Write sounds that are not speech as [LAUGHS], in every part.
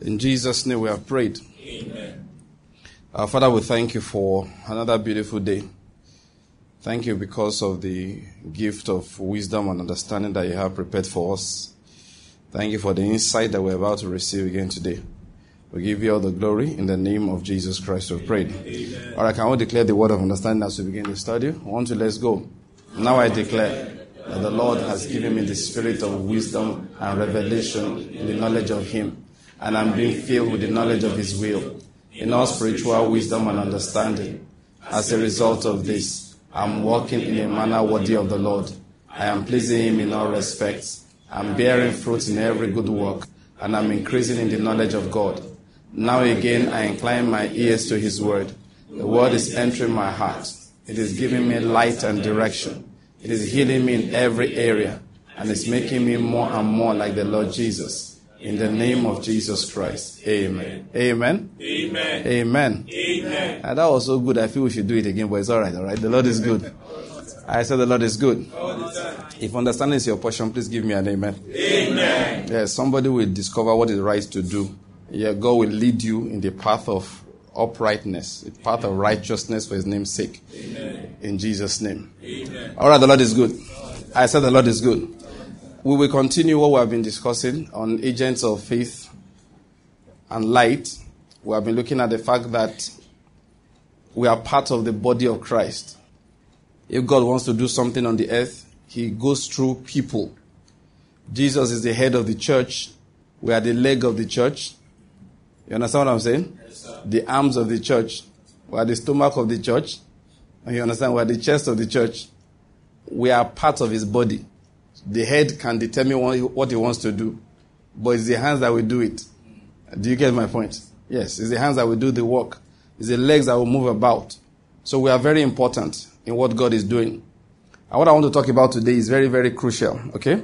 In Jesus' name we have prayed. Amen. Our Father, we thank you for another beautiful day. Thank you because of the gift of wisdom and understanding that you have prepared for us. Thank you for the insight that we're about to receive again today. We give you all the glory in the name of Jesus Christ. We have prayed. All right, can we declare the word of understanding as we begin the study? One, two, let's go. Now I declare that the Lord has given me the spirit of wisdom and revelation in the knowledge of Him, and I'm being filled with the knowledge of His will, in all spiritual wisdom and understanding. As a result of this, I'm walking in a manner worthy of the Lord. I am pleasing Him in all respects. I'm bearing fruit in every good work, and I'm increasing in the knowledge of God. Now again, I incline my ears to His word. The word is entering my heart. It is giving me light and direction. It is healing me in every area, and it's making me more and more like the Lord Jesus. In the name of Jesus Christ. Amen. Amen. Amen. Amen. Amen. And that was so good. I feel we should do it again, but it's all right. All right. The Lord is good. I said the Lord is good. All the time. If understanding is your portion, please give me an amen. Amen. Yes, somebody will discover what is right to do. Yeah, God will lead you in the path of uprightness, the path of righteousness for His name's sake. Amen. In Jesus' name. Amen. All right, the Lord is good. I said the Lord is good. We will continue what we have been discussing on agents of faith and light. We have been looking at the fact that we are part of the body of Christ. If God wants to do something on the earth, He goes through people. Jesus is the head of the church. We are the leg of the church. You understand what I'm saying? Yes, sir. The arms of the church. We are the stomach of the church. And you understand? We are the chest of the church. We are part of his body. The head can determine what he, wants to do, but it's the hands that will do it. Do you get my point? Yes, it's the hands that will do the work. It's the legs that will move about. So we are very important in what God is doing. And what I want to talk about today is very, very crucial. Okay?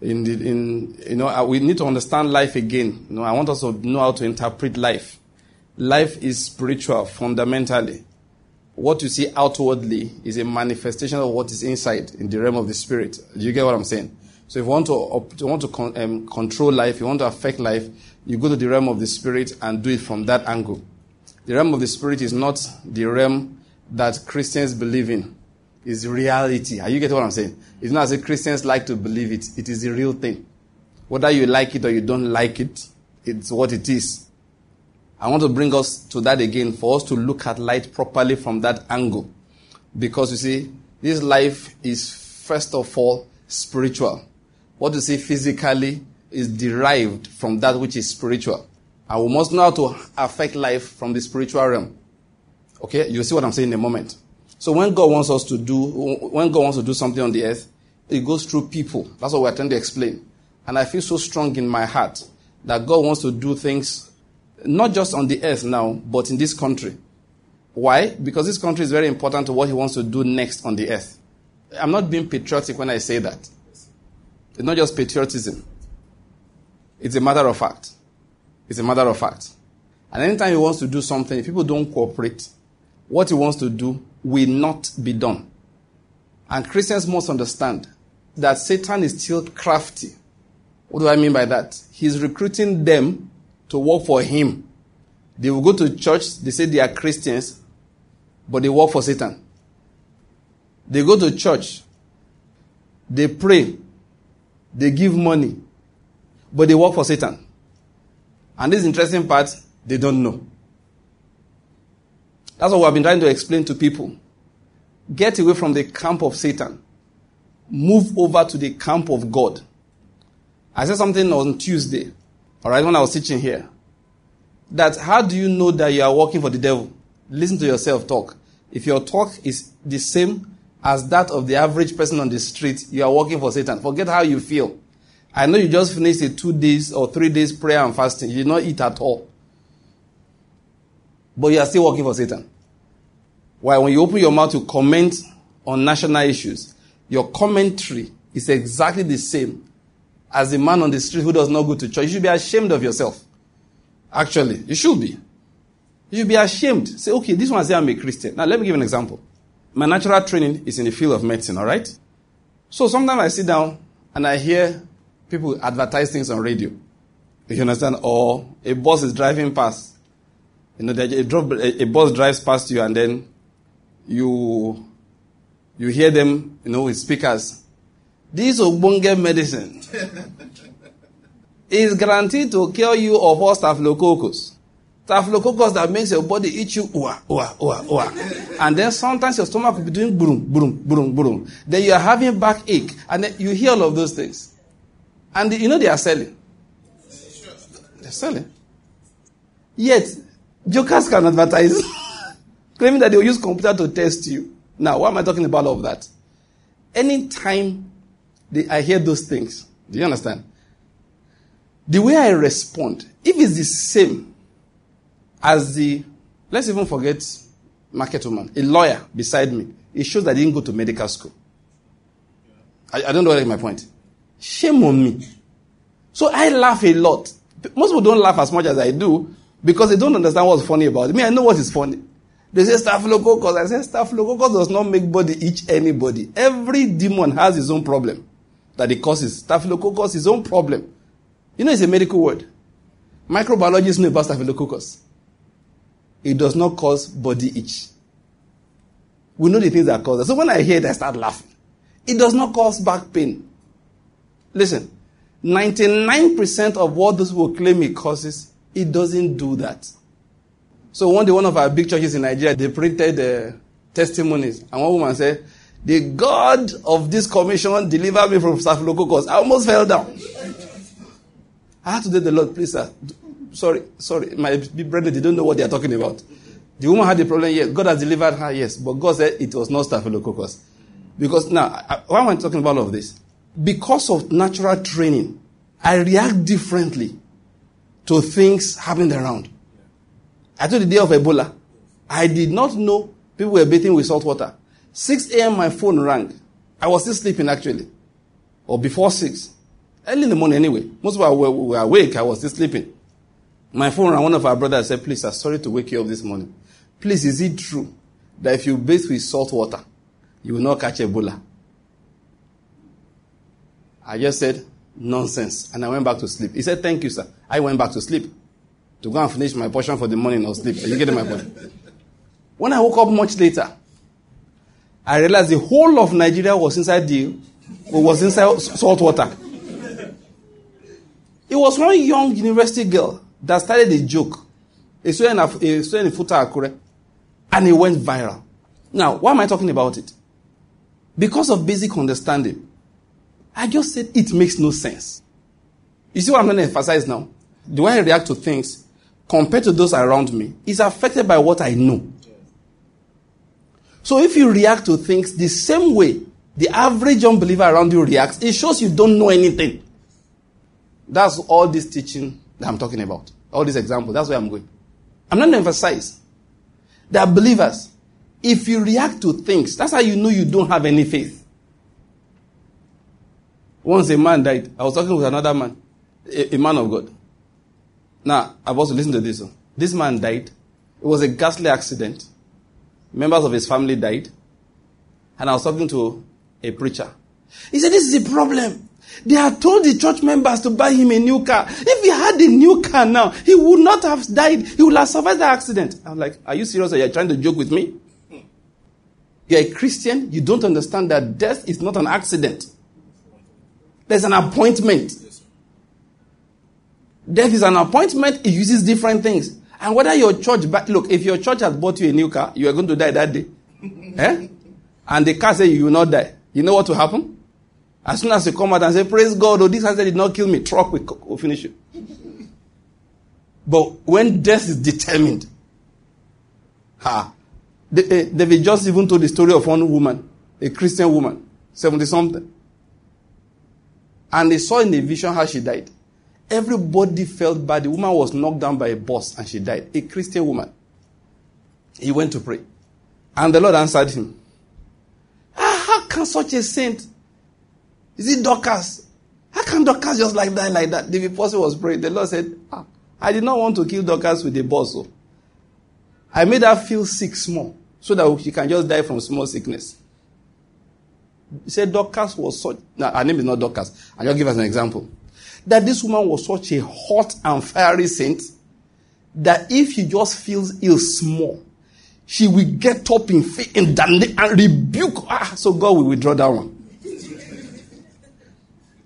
In the, in you know, uh, we need to understand life again. You know, I want us to know how to interpret life. Life is spiritual fundamentally. What you see outwardly is a manifestation of what is inside in the realm of the spirit. Do you get what I'm saying? So if you want to, you want to con- um, control life, you want to affect life, you go to the realm of the spirit and do it from that angle. The realm of the spirit is not the realm that Christians believe in. It's reality. Are you getting what I'm saying? It's not as if Christians like to believe it. It is the real thing. Whether you like it or you don't like it, it's what it is. I want to bring us to that again for us to look at light properly from that angle. Because you see, this life is first of all spiritual. What you see physically is derived from that which is spiritual. And we must know how to affect life from the spiritual realm. Okay, you'll see what I'm saying in a moment. So when God wants us to do, when God wants to do something on the earth, it goes through people. That's what we're trying to explain. And I feel so strong in my heart that God wants to do things not just on the earth now, but in this country. Why? Because this country is very important to what He wants to do next on the earth. I'm not being patriotic when I say that. It's not just patriotism. It's a matter of fact. It's a matter of fact. And anytime He wants to do something, if people don't cooperate, what He wants to do will not be done. And Christians must understand that Satan is still crafty. What do I mean by that? He's recruiting them to work for him. They will go to church, they say they are Christians, but they work for Satan. They go to church, they pray, they give money, but they work for Satan. And this interesting part, they don't know. That's what we have been trying to explain to people. Get away from the camp of Satan. Move over to the camp of God. I said something on Tuesday, all right, when I was teaching here. That how do you know that you are working for the devil? Listen to yourself talk. If your talk is the same as that of the average person on the street, you are working for Satan. Forget how you feel. I know you just finished a two days or three days prayer and fasting. You did not eat at all. But you are still working for Satan. Why? When you open your mouth to comment on national issues, your commentary is exactly the same as a man on the street who does not go to church. You should be ashamed of yourself. Actually, you should be. You should be ashamed. Say, okay, this one say I'm a Christian. Now, let me give an example. My natural training is in the field of medicine, all right? So sometimes I sit down and I hear people advertise things on radio. You understand? Or a bus is driving past. You know, a, drop, a, a bus drives past you and then you you hear them, you know, with speakers. This Obunge medicine [LAUGHS] is guaranteed to cure you of all staphylococcus. Staphylococcus that makes your body eat you, ua, ua, ua, ua. And then sometimes your stomach will be doing boom, boom, boom, boom. Then you are having backache. And then you hear all of those things. And you know they are selling. They're selling. Yet, jokers can advertise, [LAUGHS] claiming that they will use computer to test you. Now, why am I talking about all of that? Anytime they, I hear those things, do you understand? The way I respond, if it's the same as the, let's even forget market woman, a lawyer beside me, it shows that I didn't go to medical school. I, I don't know what my point. Shame on me. So I laugh a lot. Most people don't laugh as much as I do because they don't understand what's funny about it. Me, I know what is funny. They say staphylococcus. I say staphylococcus does not make body itch anybody. Every demon has his own problem that it causes. Staphylococcus is his own problem. You know, it's a medical word. Microbiologists know about staphylococcus. It does not cause body itch. We know the things that cause it. So when I hear it, I start laughing. It does not cause back pain. Listen, 99% of what those people claim it causes, it doesn't do that. So one day, one of our big churches in Nigeria, they printed uh, testimonies. And one woman said, the God of this commission delivered me from staphylococcus. I almost fell down. I had to tell the Lord, please, sir. Sorry, sorry. My brethren, they don't know what they are talking about. The woman had a problem, yes. God has delivered her, yes. But God said it was not staphylococcus. Because now, why am I talking about all of this? Because of natural training, I react differently to things happening around. I told the day of Ebola, I did not know people were bathing with salt water. 6 a.m. my phone rang. I was still sleeping actually. Or before 6. Early in the morning anyway. Most of us were, were awake. I was still sleeping. My phone rang. One of our brothers said, please, I'm sorry to wake you up this morning. Please, is it true that if you bathe with salt water, you will not catch Ebola? I just said, nonsense. And I went back to sleep. He said, thank you, sir. I went back to sleep to go and finish my portion for the morning or sleep. Are you getting my point? When I woke up much later, I realized the whole of Nigeria was inside the was inside salt water. It was one young university girl that started a joke. A student, a student in Futa Akure, and it went viral. Now, why am I talking about it? Because of basic understanding. I just said it makes no sense. You see what I'm going to emphasize now? The way I react to things compared to those around me is affected by what I know. So if you react to things the same way the average unbeliever around you reacts, it shows you don't know anything. That's all this teaching that I'm talking about. All these examples. That's where I'm going. I'm not emphasize that believers, if you react to things, that's how you know you don't have any faith. Once a man died, I was talking with another man, a, a man of God. Now, I've also listened to this. This man died. It was a ghastly accident. Members of his family died. And I was talking to a preacher. He said, This is a problem. They had told the church members to buy him a new car. If he had a new car now, he would not have died. He would have survived the accident. I'm like, Are you serious Are you're trying to joke with me? You're a Christian. You don't understand that death is not an accident. There's an appointment. Death is an appointment. It uses different things. And whether your church, look, if your church has bought you a new car, you are going to die that day. [LAUGHS] eh? And the car says you will not die. You know what will happen? As soon as you come out and say, Praise God, oh, this accident did not kill me, truck will, will finish you. But when death is determined, ha, David just even told the story of one woman, a Christian woman, 70 something. And they saw in the vision how she died. Everybody felt bad. The woman was knocked down by a bus and she died. A Christian woman. He went to pray. And the Lord answered him. Ah, how can such a saint? Is it Dorcas? How can Dorcas just like die like that? The apostle was praying. The Lord said, ah, I did not want to kill Dorcas with a bus. So. I made her feel sick small so that she can just die from small sickness. He said Dorcas was such. Now, her name is not Dorcas. I'll just give us an example. that this woman was such a hot and fiery saint that if she just feels ill small, she will get up in faith and, and rebuke. Ah, so God will withdraw that one.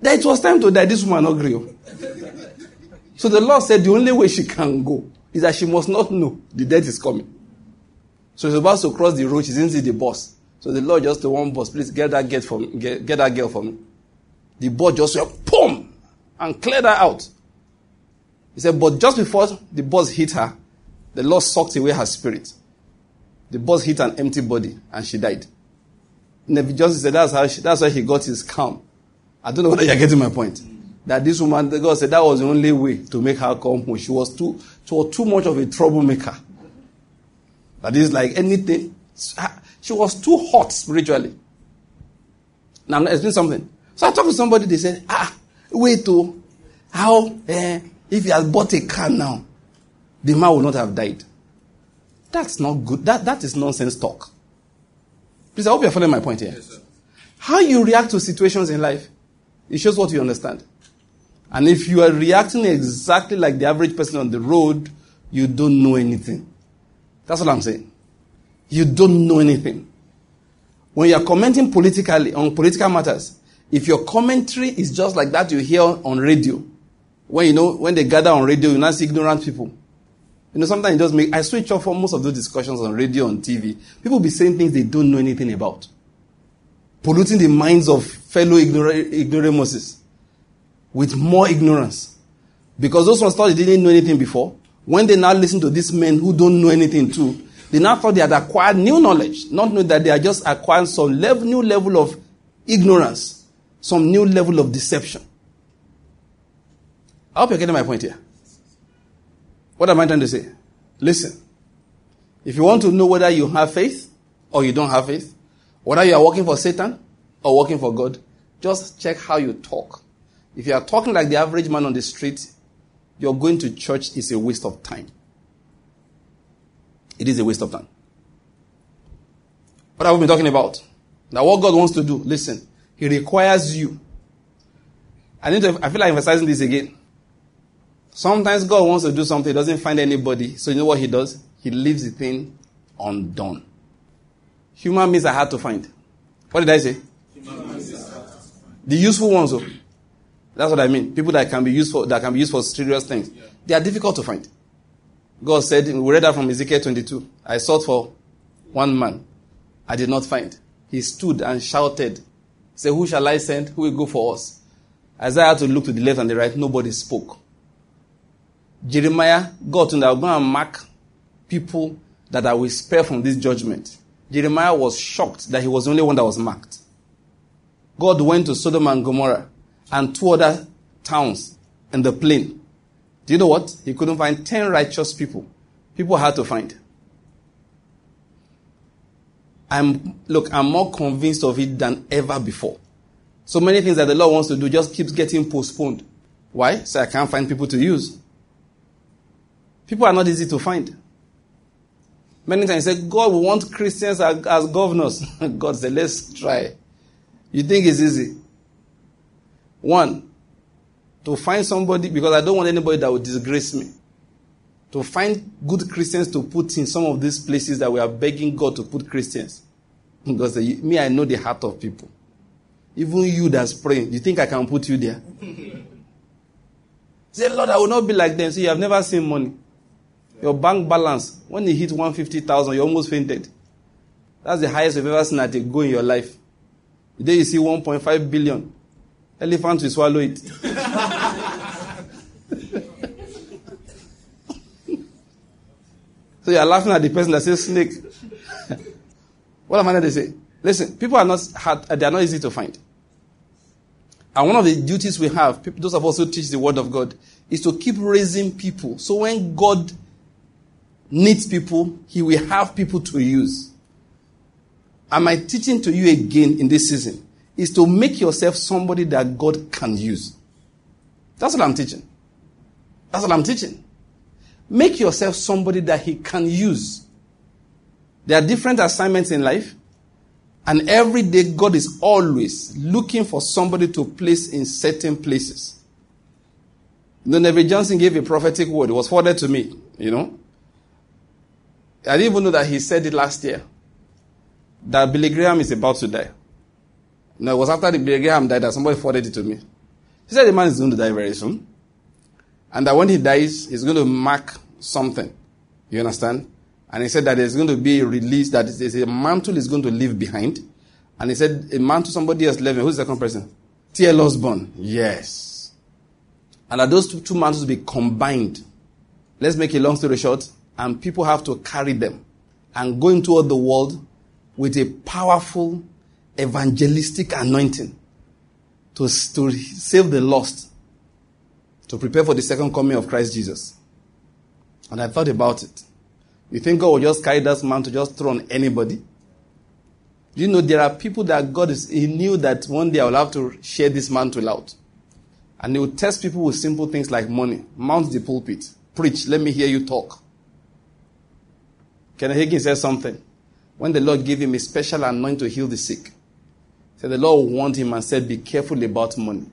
That it was time to die. This woman not agree. Oh. So the Lord said the only way she can go is that she must not know the death is coming. So she's about to cross the road. She didn't see the bus. So the Lord just the one bus, please get that girl for me. Get, get that girl for me. The bus just went, boom, and cleared her out. He said, but just before the bus hit her, the Lord sucked away her spirit. The bus hit an empty body and she died. And just said that's how she, that's why he got his calm. I don't know whether you're getting my point. That this woman, the God said that was the only way to make her come home. She was too, she was too much of a troublemaker. That is like anything. She was too hot spiritually. Now I'm explaining something. So I talked to somebody, they said, ah, wait to oh, how eh, if he has bought a car now, the man will not have died. That's not good. That, that is nonsense talk. Please, I hope you're following my point here. Yes, how you react to situations in life, it shows what you understand. And if you are reacting exactly like the average person on the road, you don't know anything. That's what I'm saying. You don't know anything. When you're commenting politically on political matters, if your commentary is just like that you hear on radio, when you know when they gather on radio, you not ignorant people. You know, sometimes it make I switch off for most of those discussions on radio and TV. People be saying things they don't know anything about. Polluting the minds of fellow ignoramuses with more ignorance. Because those ones thought they didn't know anything before. When they now listen to these men who don't know anything too, they now thought they had acquired new knowledge, not know that they are just acquiring some level, new level of ignorance, some new level of deception. I hope you're getting my point here. What am I trying to say? Listen. If you want to know whether you have faith or you don't have faith, whether you are working for Satan or working for God, just check how you talk. If you are talking like the average man on the street, your going to church is a waste of time. It is a waste of time. What have we been talking about? Now, what God wants to do, listen, He requires you. I need to, I feel like emphasizing this again. Sometimes God wants to do something, He doesn't find anybody. So you know what He does? He leaves the thing undone. Human means are hard to find. What did I say? The useful ones, though. That's what I mean. People that can be used for that can be used for serious things. Yeah. They are difficult to find. God said, we read that from Ezekiel 22. I sought for one man. I did not find. He stood and shouted. Said, Who shall I send? Who will go for us? Isaiah had to look to the left and the right. Nobody spoke. Jeremiah, him, I'm going to mark people that I will spare from this judgment. Jeremiah was shocked that he was the only one that was marked. God went to Sodom and Gomorrah and two other towns in the plain. Do you know what? He couldn't find 10 righteous people. People had to find. I'm, look, I'm more convinced of it than ever before. So many things that the Lord wants to do just keeps getting postponed. Why? So I can't find people to use. People are not easy to find. Many times say, God, we want Christians as, as governors. [LAUGHS] God said, let's try. You think it's easy? One, to find somebody, because I don't want anybody that will disgrace me. To find good Christians to put in some of these places that we are begging God to put Christians. [LAUGHS] Because me, I know the heart of people. Even you that's praying, you think I can put you there? [LAUGHS] Say, Lord, I will not be like them. See, you have never seen money. Your bank balance, when it hit 150,000, you almost fainted. That's the highest you've ever seen at a go in your life. The day you see 1.5 billion, Elephant will swallow it. [LAUGHS] so you are laughing at the person that says snake. [LAUGHS] what am I going to say? Listen, people are not hard, they are not easy to find. And one of the duties we have, those of us who teach the word of God, is to keep raising people. So when God needs people, He will have people to use. Am I teaching to you again in this season? is to make yourself somebody that God can use. That's what I'm teaching. That's what I'm teaching. Make yourself somebody that He can use. There are different assignments in life, and every day God is always looking for somebody to place in certain places. Then Neville Johnson gave a prophetic word. It was forwarded to me, you know. I didn't even know that he said it last year. That Billy Graham is about to die. No, it was after the Billy Graham died that somebody forwarded it to me. He said the man is going to die very soon. And that when he dies, he's going to mark something. You understand? And he said that there's going to be a release, that there's a mantle is going to leave behind. And he said a mantle somebody else left. Who's the second person? T.L. Osborn. Yes. And that those two, two mantles be combined. Let's make a long story short. And people have to carry them and go into all the world with a powerful evangelistic anointing to, to save the lost, to prepare for the second coming of Christ Jesus. And I thought about it. You think God will just carry that man to just throw on anybody? You know, there are people that God is, He knew that one day I will have to share this mantle out. And He will test people with simple things like money. Mount the pulpit. Preach. Let me hear you talk. Kenneth Hagin said something. When the Lord gave him a special anointing to heal the sick, so the Lord warned him and said, Be careful about money.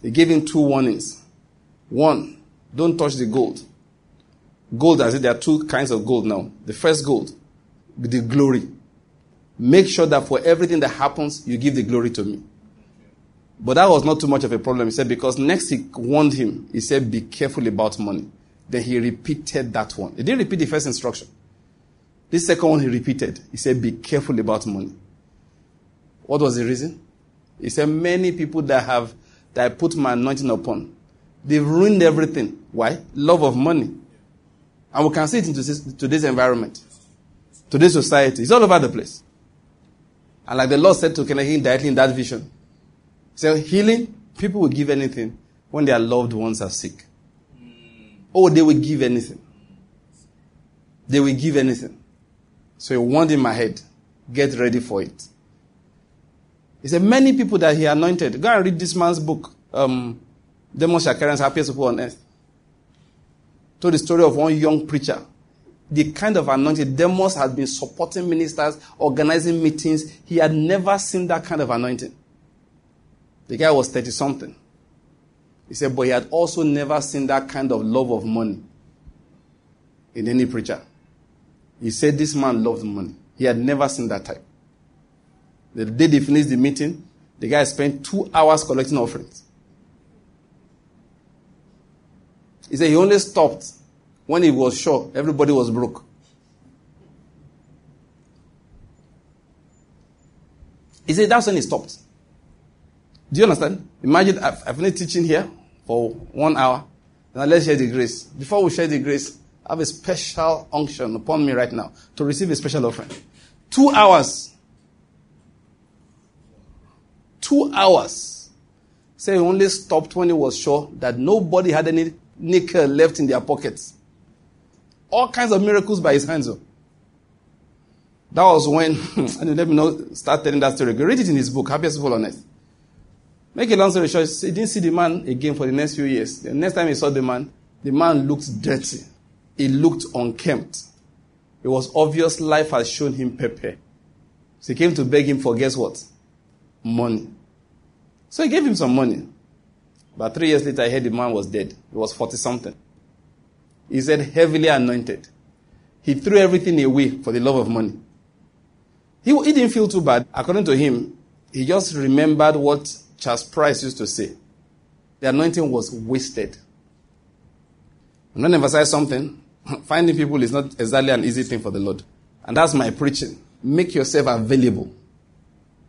He gave him two warnings. One, don't touch the gold. Gold, as if there are two kinds of gold now. The first gold, the glory. Make sure that for everything that happens, you give the glory to me. But that was not too much of a problem. He said, because next he warned him, he said, be careful about money. Then he repeated that one. He didn't repeat the first instruction. This second one he repeated. He said, be careful about money. What was the reason? He said, Many people that have that I put my anointing upon, they've ruined everything. Why? Love of money. And we can see it in today's environment, today's society. It's all over the place. And like the Lord said to Kenneth directly in that vision, He said, Healing, people will give anything when their loved ones are sick. Mm. Oh, they will give anything. They will give anything. So he warned in my head, get ready for it. He said, many people that he anointed. Go and read this man's book, um, Demos Shakarian's Happiest People on Earth. Told the story of one young preacher. The kind of anointing Demos had been supporting ministers, organizing meetings. He had never seen that kind of anointing. The guy was 30 something. He said, but he had also never seen that kind of love of money in any preacher. He said this man loved money. He had never seen that type. The day they finished the meeting, the guy spent two hours collecting offerings. He said he only stopped when he was sure everybody was broke. He said that's when he stopped. Do you understand? Imagine I've, finished teaching here for one hour. Now let's share the grace. Before we share the grace, Have a special unction upon me right now to receive a special offering. Two hours two hours. Say he only stopped when he was sure that nobody had any nickel left in their pockets. All kinds of miracles by his hands. Oh. That was when, [LAUGHS] and let me know, start telling that story. Read it in his book, Happiest People on Earth. Make a long story short, he didn't see the man again for the next few years. The next time he saw the man, the man looked dirty. He looked unkempt. It was obvious life had shown him pepper. So he came to beg him for guess what? Money. So he gave him some money. But three years later, I heard the man was dead. He was 40 something. He said, heavily anointed. He threw everything away for the love of money. He, he didn't feel too bad. According to him, he just remembered what Charles Price used to say. The anointing was wasted. I'm to emphasize something. [LAUGHS] Finding people is not exactly an easy thing for the Lord. And that's my preaching. Make yourself available.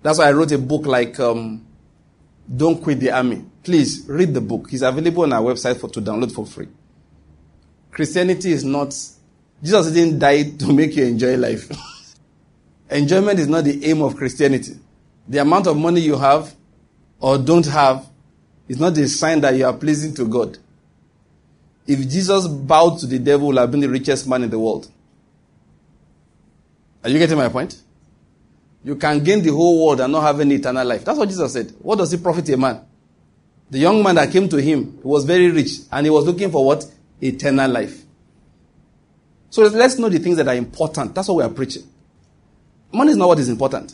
That's why I wrote a book like um, don't Quit the Army. Please read the book. It's available on our website for to download for free. Christianity is not Jesus didn't die [LAUGHS] to make you enjoy life. [LAUGHS] Enjoyment is not the aim of Christianity. The amount of money you have or don't have is not a sign that you are pleasing to God. If Jesus bowed to the devil, would have been the richest man in the world. Are you getting my point? You can gain the whole world and not have any eternal life. That's what Jesus said. What does it profit a man? The young man that came to him was very rich and he was looking for what? Eternal life. So let's know the things that are important. That's what we are preaching. Money is not what is important.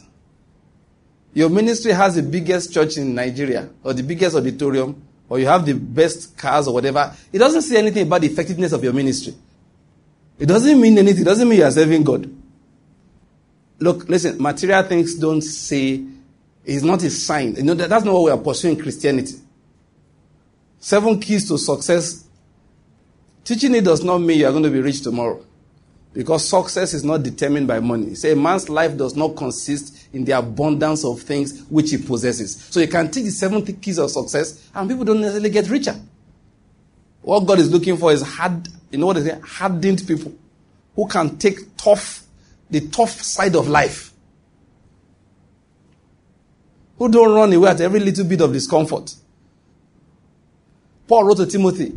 Your ministry has the biggest church in Nigeria or the biggest auditorium or you have the best cars or whatever, it doesn't say anything about the effectiveness of your ministry. It doesn't mean anything. It doesn't mean you are serving God. Look, listen, material things don't say, it's not a sign. You know, that's not what we are pursuing Christianity. Seven keys to success. Teaching it does not mean you are going to be rich tomorrow. Because success is not determined by money. Say a man's life does not consist in the abundance of things which he possesses. So you can take the seven keys of success and people don't necessarily get richer. What God is looking for is hard, you know what they say? Hardened people who can take tough, the tough side of life. Who don't run away at every little bit of discomfort. Paul wrote to Timothy,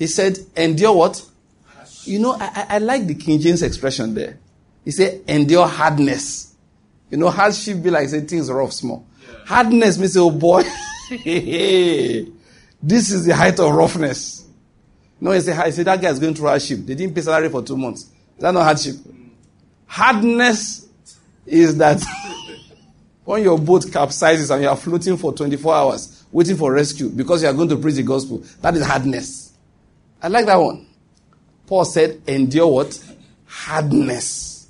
he said, endure what? You know, I, I like the King James expression there. He said, endure hardness. You know, hardship be like say things rough small. Yeah. Hardness means, oh boy, [LAUGHS] this is the height of roughness. No, he said, he said that guy is going through hardship. They didn't pay salary for two months. Is that not hardship? Hardness is that [LAUGHS] when your boat capsizes and you are floating for 24 hours waiting for rescue because you are going to preach the gospel, that is hardness. I like that one. Paul said, endure what? Hardness.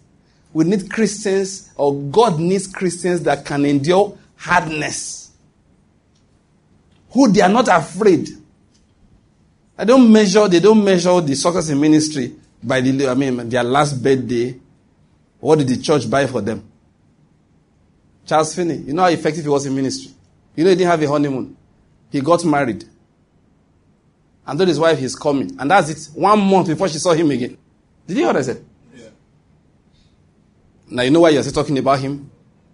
We need Christians, or God needs Christians that can endure hardness. Who they are not afraid. I don't measure, they don't measure the success in ministry by the, I mean, their last birthday. What did the church buy for them? Charles Finney, you know how effective he was in ministry. You know he didn't have a honeymoon. He got married and told his wife he's coming. And that's it. One month before she saw him again. Did you hear what I said? Yeah. Now you know why you're still talking about him?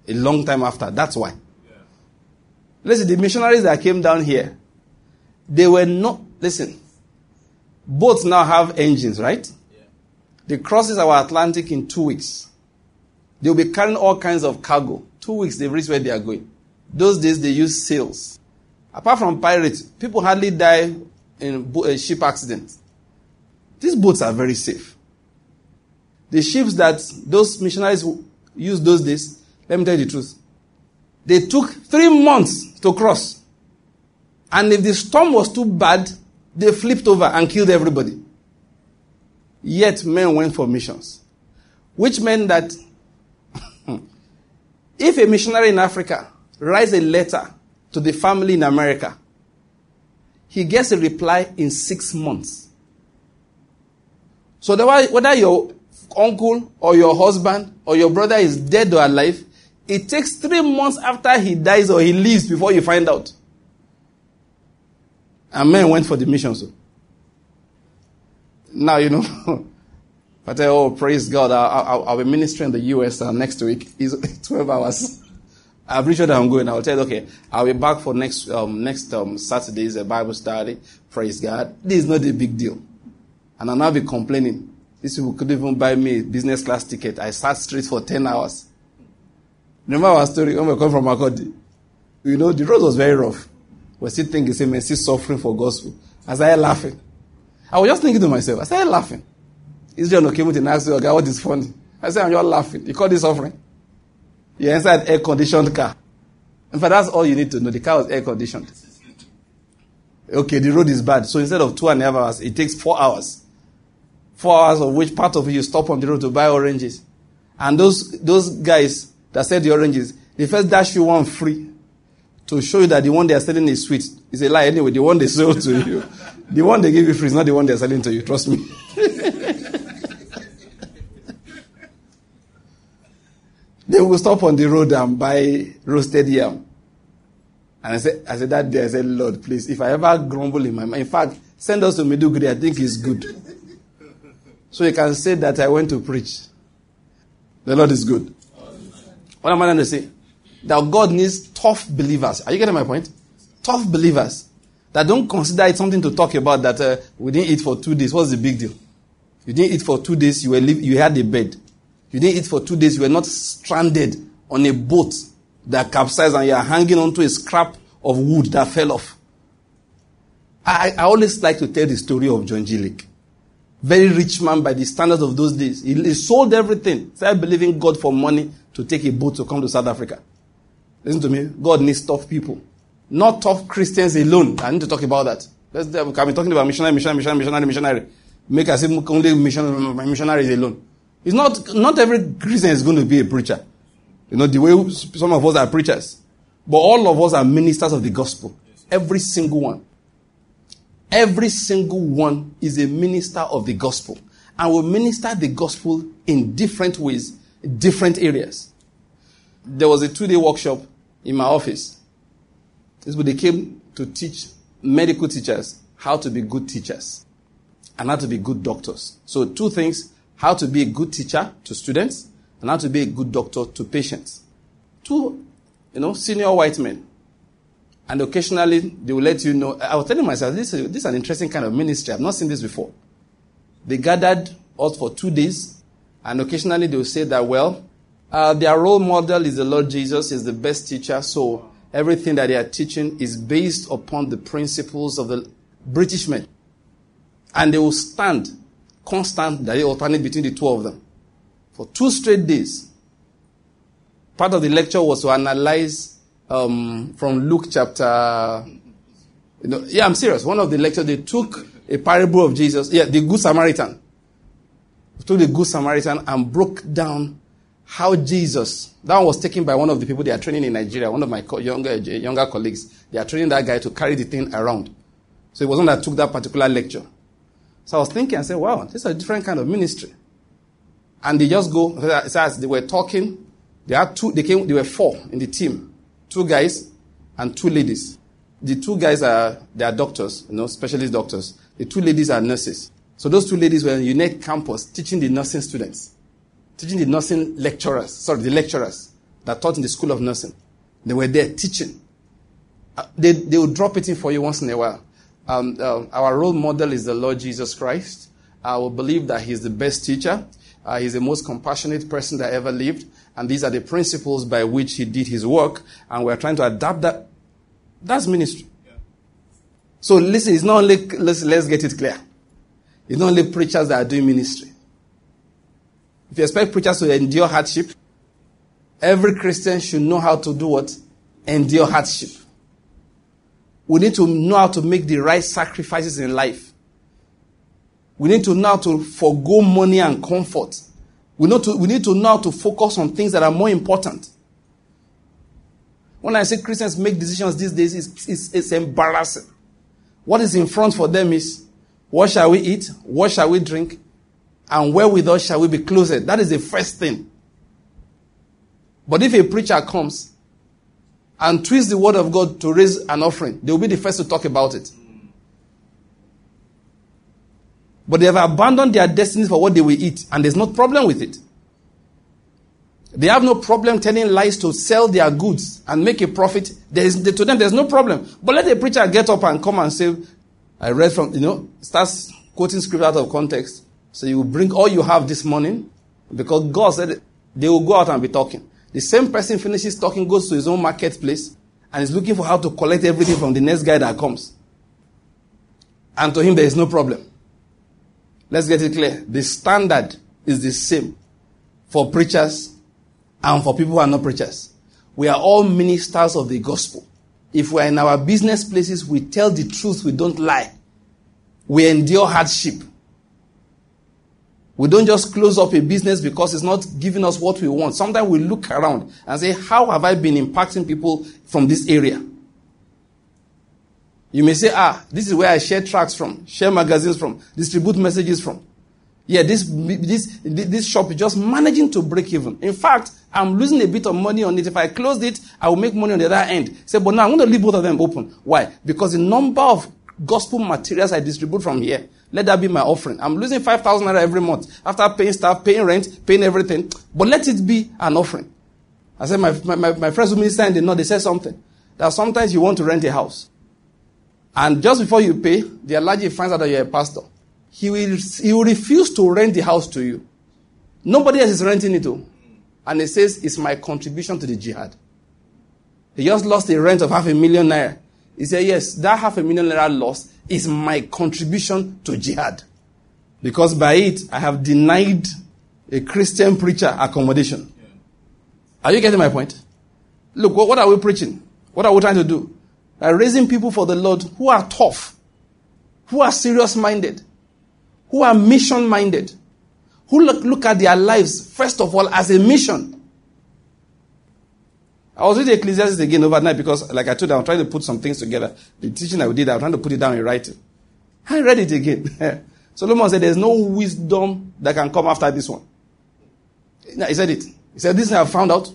A long time after. That's why. Yeah. Listen, the missionaries that came down here, they were not, listen, boats now have engines, right? Yeah. They crosses our Atlantic in two weeks. They'll be carrying all kinds of cargo. Two weeks, they've reached where they are going. Those days, they use sails. Apart from pirates, people hardly die in a ship accident. These boats are very safe. The ships that those missionaries used those days, let me tell you the truth. They took three months to cross. And if the storm was too bad, they flipped over and killed everybody. Yet men went for missions. Which meant that [LAUGHS] if a missionary in Africa writes a letter to the family in America he gets a reply in six months. So whether your uncle or your husband or your brother is dead or alive, it takes three months after he dies or he leaves before you find out. And men went for the mission. So. Now, you know, [LAUGHS] I tell oh, praise God, I'll, I'll, I'll be ministering in the US uh, next week. It's [LAUGHS] 12 hours. Pretty sure that I'm going. I'll tell you, okay, I'll be back for next um, next um, Saturday's a Bible study. Praise God. This is not a big deal. And I'll not be complaining. These people could even buy me a business class ticket. I sat straight for 10 hours. Remember our story when we come from Makurdi? You know, the road was very rough. We're still thinking, say, man, still suffering for gospel. I started laughing. I was just thinking to myself, I started laughing. Israel came with an me, okay, what is funny? I said, I'm just laughing. You call this suffering? You're inside air conditioned car. In fact, that's all you need to know. The car was air conditioned. Okay, the road is bad. So instead of two and a half hours, it takes four hours. Four hours of which part of it you stop on the road to buy oranges. And those, those guys that sell the oranges, they first dash you one free to show you that the one they are selling is sweet. It's a lie anyway. The one they [LAUGHS] sell to you, the one they give you free is not the one they're selling to you. Trust me. [LAUGHS] They will stop on the road and buy roasted yam. And I said, I said that day, I said, Lord, please, if I ever grumble in my mind, in fact, send us to Maiduguri, I think it's good. [LAUGHS] So you can say that I went to preach. The Lord is good. What am I going to say? That God needs tough believers. Are you getting my point? Tough believers that don't consider it something to talk about that uh, we didn't eat for two days. What's the big deal? You didn't eat for two days, you, were you had a bed. You didn't eat for two days. You were not stranded on a boat that capsized and you are hanging onto a scrap of wood that fell off. I, I always like to tell the story of John G. Lake. Very rich man by the standards of those days. He, he sold everything. Started believing God for money to take a boat to come to South Africa. Listen to me. God needs tough people not tough Christians alone. I need to talk about that. Let's, be talking about missionary, missionary, missionary, missionary, missionary. Make us only missionary, missionaries alone. It's not, not every Christian is going to be a preacher. You know, the way some of us are preachers. But all of us are ministers of the gospel. Every single one. Every single one is a minister of the gospel. And will minister the gospel in different ways, different areas. There was a two day workshop in my office. This they came to teach medical teachers how to be good teachers and how to be good doctors. So, two things how to be a good teacher to students and how to be a good doctor to patients. Two, you know, senior white men. And occasionally they will let you know. I was telling myself, this is, this is an interesting kind of ministry. I've not seen this before. They gathered us for two days, and occasionally they will say that, well, uh, their role model is the Lord Jesus, is the best teacher, so everything that they are teaching is based upon the principles of the British men. And they will stand constant, that they alternate between the two of them for two straight days. Part of the lecture was to analyze um, from Luke chapter. You know, yeah, I'm serious. One of the lectures they took a parable of Jesus. Yeah, the Good Samaritan. Took the Good Samaritan and broke down how Jesus. That one was taken by one of the people they are training in Nigeria. One of my younger younger colleagues. They are training that guy to carry the thing around. So it was one that took that particular lecture. So I was thinking, I said, wow, this is a different kind of ministry. And they just go, as they were talking, they had two, they came, they were four in the team. Two guys and two ladies. The two guys are, they are doctors, you know, specialist doctors. The two ladies are nurses. So those two ladies were in UNED campus teaching the nursing students, teaching the nursing lecturers, sorry, the lecturers that taught in the school of nursing. They were there teaching. Uh, they, they will drop it in for you once in a while. Um, uh, our role model is the Lord Jesus Christ. I will believe that He's the best teacher. Uh, he's the most compassionate person that ever lived. And these are the principles by which He did His work. And we're trying to adapt that. That's ministry. So listen, it's not only, let's, let's get it clear. It's not only preachers that are doing ministry. If you expect preachers to endure hardship, every Christian should know how to do what? Endure hardship. We need to know how to make the right sacrifices in life. We need to know how to forego money and comfort. We need, to, we need to know how to focus on things that are more important. When I say Christians make decisions these days, it's, it's, it's embarrassing. What is in front for them is what shall we eat? What shall we drink? And where with us shall we be clothed? That is the first thing. But if a preacher comes and twist the word of God to raise an offering, they will be the first to talk about it. But they have abandoned their destiny for what they will eat, and there's no problem with it. They have no problem telling lies to sell their goods and make a profit. There is, to them, there's no problem. But let a preacher get up and come and say, I read from, you know, starts quoting scripture out of context. So you bring all you have this morning because God said they will go out and be talking. The same person finishes talking, goes to his own marketplace, and is looking for how to collect everything from the next guy that comes. And to him, there is no problem. Let's get it clear. The standard is the same for preachers and for people who are not preachers. We are all ministers of the gospel. If we are in our business places, we tell the truth, we don't lie. We endure hardship. We don't just close up a business because it's not giving us what we want. Sometimes we look around and say, How have I been impacting people from this area? You may say, Ah, this is where I share tracks from, share magazines from, distribute messages from. Yeah, this, this, this shop is just managing to break even. In fact, I'm losing a bit of money on it. If I closed it, I will make money on the other end. Say, but now I'm going to leave both of them open. Why? Because the number of gospel materials I distribute from here let that be my offering. I'm losing 5,000 naira every month after paying staff, paying rent, paying everything. But let it be an offering. I said, my, my, my friends who minister in the north, they said something. That sometimes you want to rent a house. And just before you pay, the Alhaji finds out that you're a pastor. He will, he will refuse to rent the house to you. Nobody else is renting it to. And he says, it's my contribution to the jihad. He just lost a rent of half a million naira. He said, yes, that half a million naira loss is my contribution to jihad. Because by it, I have denied a Christian preacher accommodation. Are you getting my point? Look, what, what are we preaching? What are we trying to do? By raising people for the Lord who are tough, who are serious minded, who are mission minded, who look, look at their lives, first of all, as a mission. I was reading Ecclesiastes again overnight because, like I told you, I'm trying to put some things together. The teaching I did, I'm trying to put it down in writing. [LAUGHS] I read it again. [LAUGHS] Solomon said, There's no wisdom that can come after this one. He said it. He said, This I found out.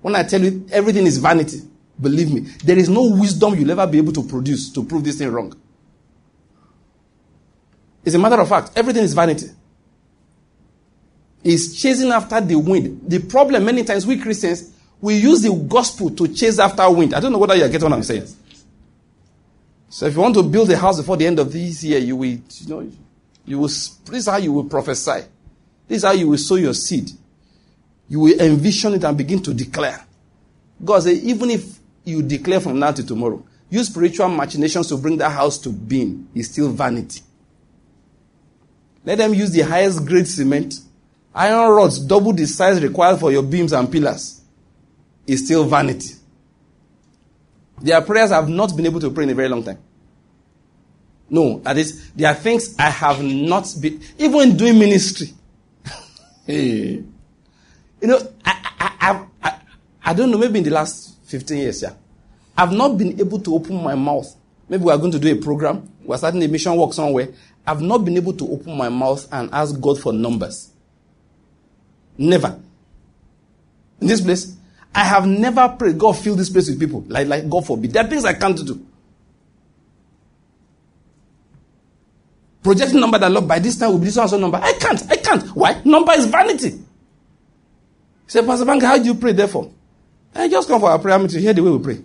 When I tell you everything is vanity, believe me, there is no wisdom you'll ever be able to produce to prove this thing wrong. It's a matter of fact, everything is vanity. It's chasing after the wind. The problem, many times, we Christians, we use the gospel to chase after wind. I don't know whether you get what I'm saying. So if you want to build a house before the end of this year, you will, you know, you will, this is how you will prophesy. This is how you will sow your seed. You will envision it and begin to declare. God said, even if you declare from now to tomorrow, use spiritual machinations to bring that house to being, it's still vanity. Let them use the highest grade cement. Iron rods double the size required for your beams and pillars. It's still vanity. Their prayers have not been able to pray in a very long time. No, that is, there are things I have not been, even in doing ministry. [LAUGHS] hey. You know, I, I, I, I, don't know, maybe in the last 15 years, yeah, I've not been able to open my mouth. Maybe we are going to do a program, we're starting a mission work somewhere. I've not been able to open my mouth and ask God for numbers. Never. In this place, I have never prayed, God fill this place with people. Like, like God forbid. There are things I can't do. Projecting number that Lord by this time will be this one number. I can't. I can't. Why? Number is vanity. He said, Pastor Banky, how do you pray therefore? I just come for our prayer meeting. Hear the way we pray.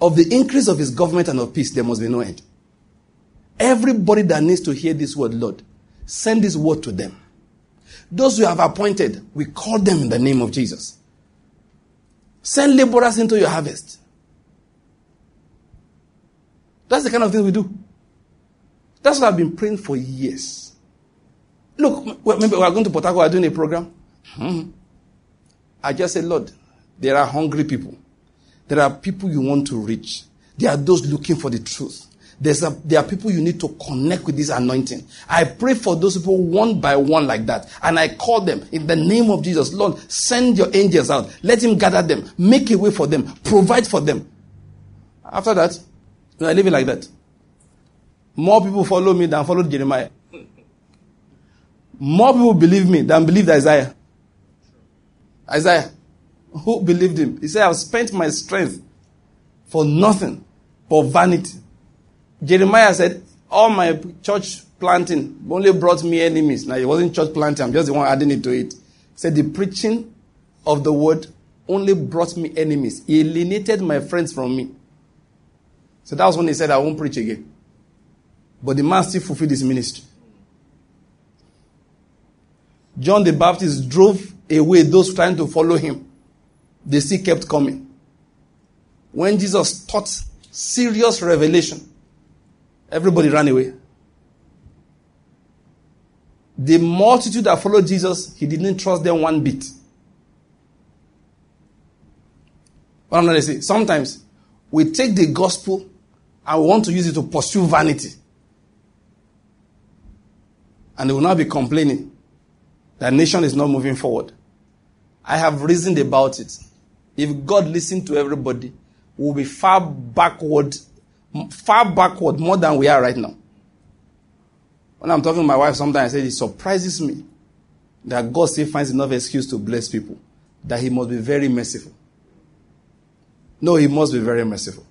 Of the increase of his government and of peace, there must be no end. Everybody that needs to hear this word, Lord, send this word to them. Those you have appointed, we call them in the name of Jesus. Send laborers into your harvest. That's the kind of thing we do. That's what I've been praying for years. Look, remember we are going to Port Harcourt, we are doing a program. Hmm. I just said, Lord, there are hungry people. There are people you want to reach. There are those looking for the truth. There's a, there are people you need to connect with this anointing. I pray for those people one by one like that. And I call them in the name of Jesus. Lord, send your angels out. Let him gather them. Make a way for them. Provide for them. After that, I live it like that. More people follow me than followed Jeremiah. More people believe me than believed Isaiah. Isaiah, who believed him? He said, I've spent my strength for nothing, for vanity. Jeremiah said, All my church planting only brought me enemies. Now, it wasn't church planting, I'm just the one adding it to it. He said, The preaching of the word only brought me enemies. He alienated my friends from me. So that was when he said, I won't preach again. But the man still fulfilled his ministry. John the Baptist drove away those trying to follow him. They still kept coming. When Jesus taught serious revelation, everybody ran away. The multitude that followed Jesus, he didn't trust them one bit. What I'm going to say, sometimes we take the gospel and we want to use it to pursue vanity. And they will now be complaining that nation is not moving forward. I have reasoned about it. If God listened to everybody, we'll be far backward, far backward more than we are right now. When I'm talking to my wife, sometimes I say it surprises me that God still finds enough excuse to bless people, that He must be very merciful. No, He must be very merciful.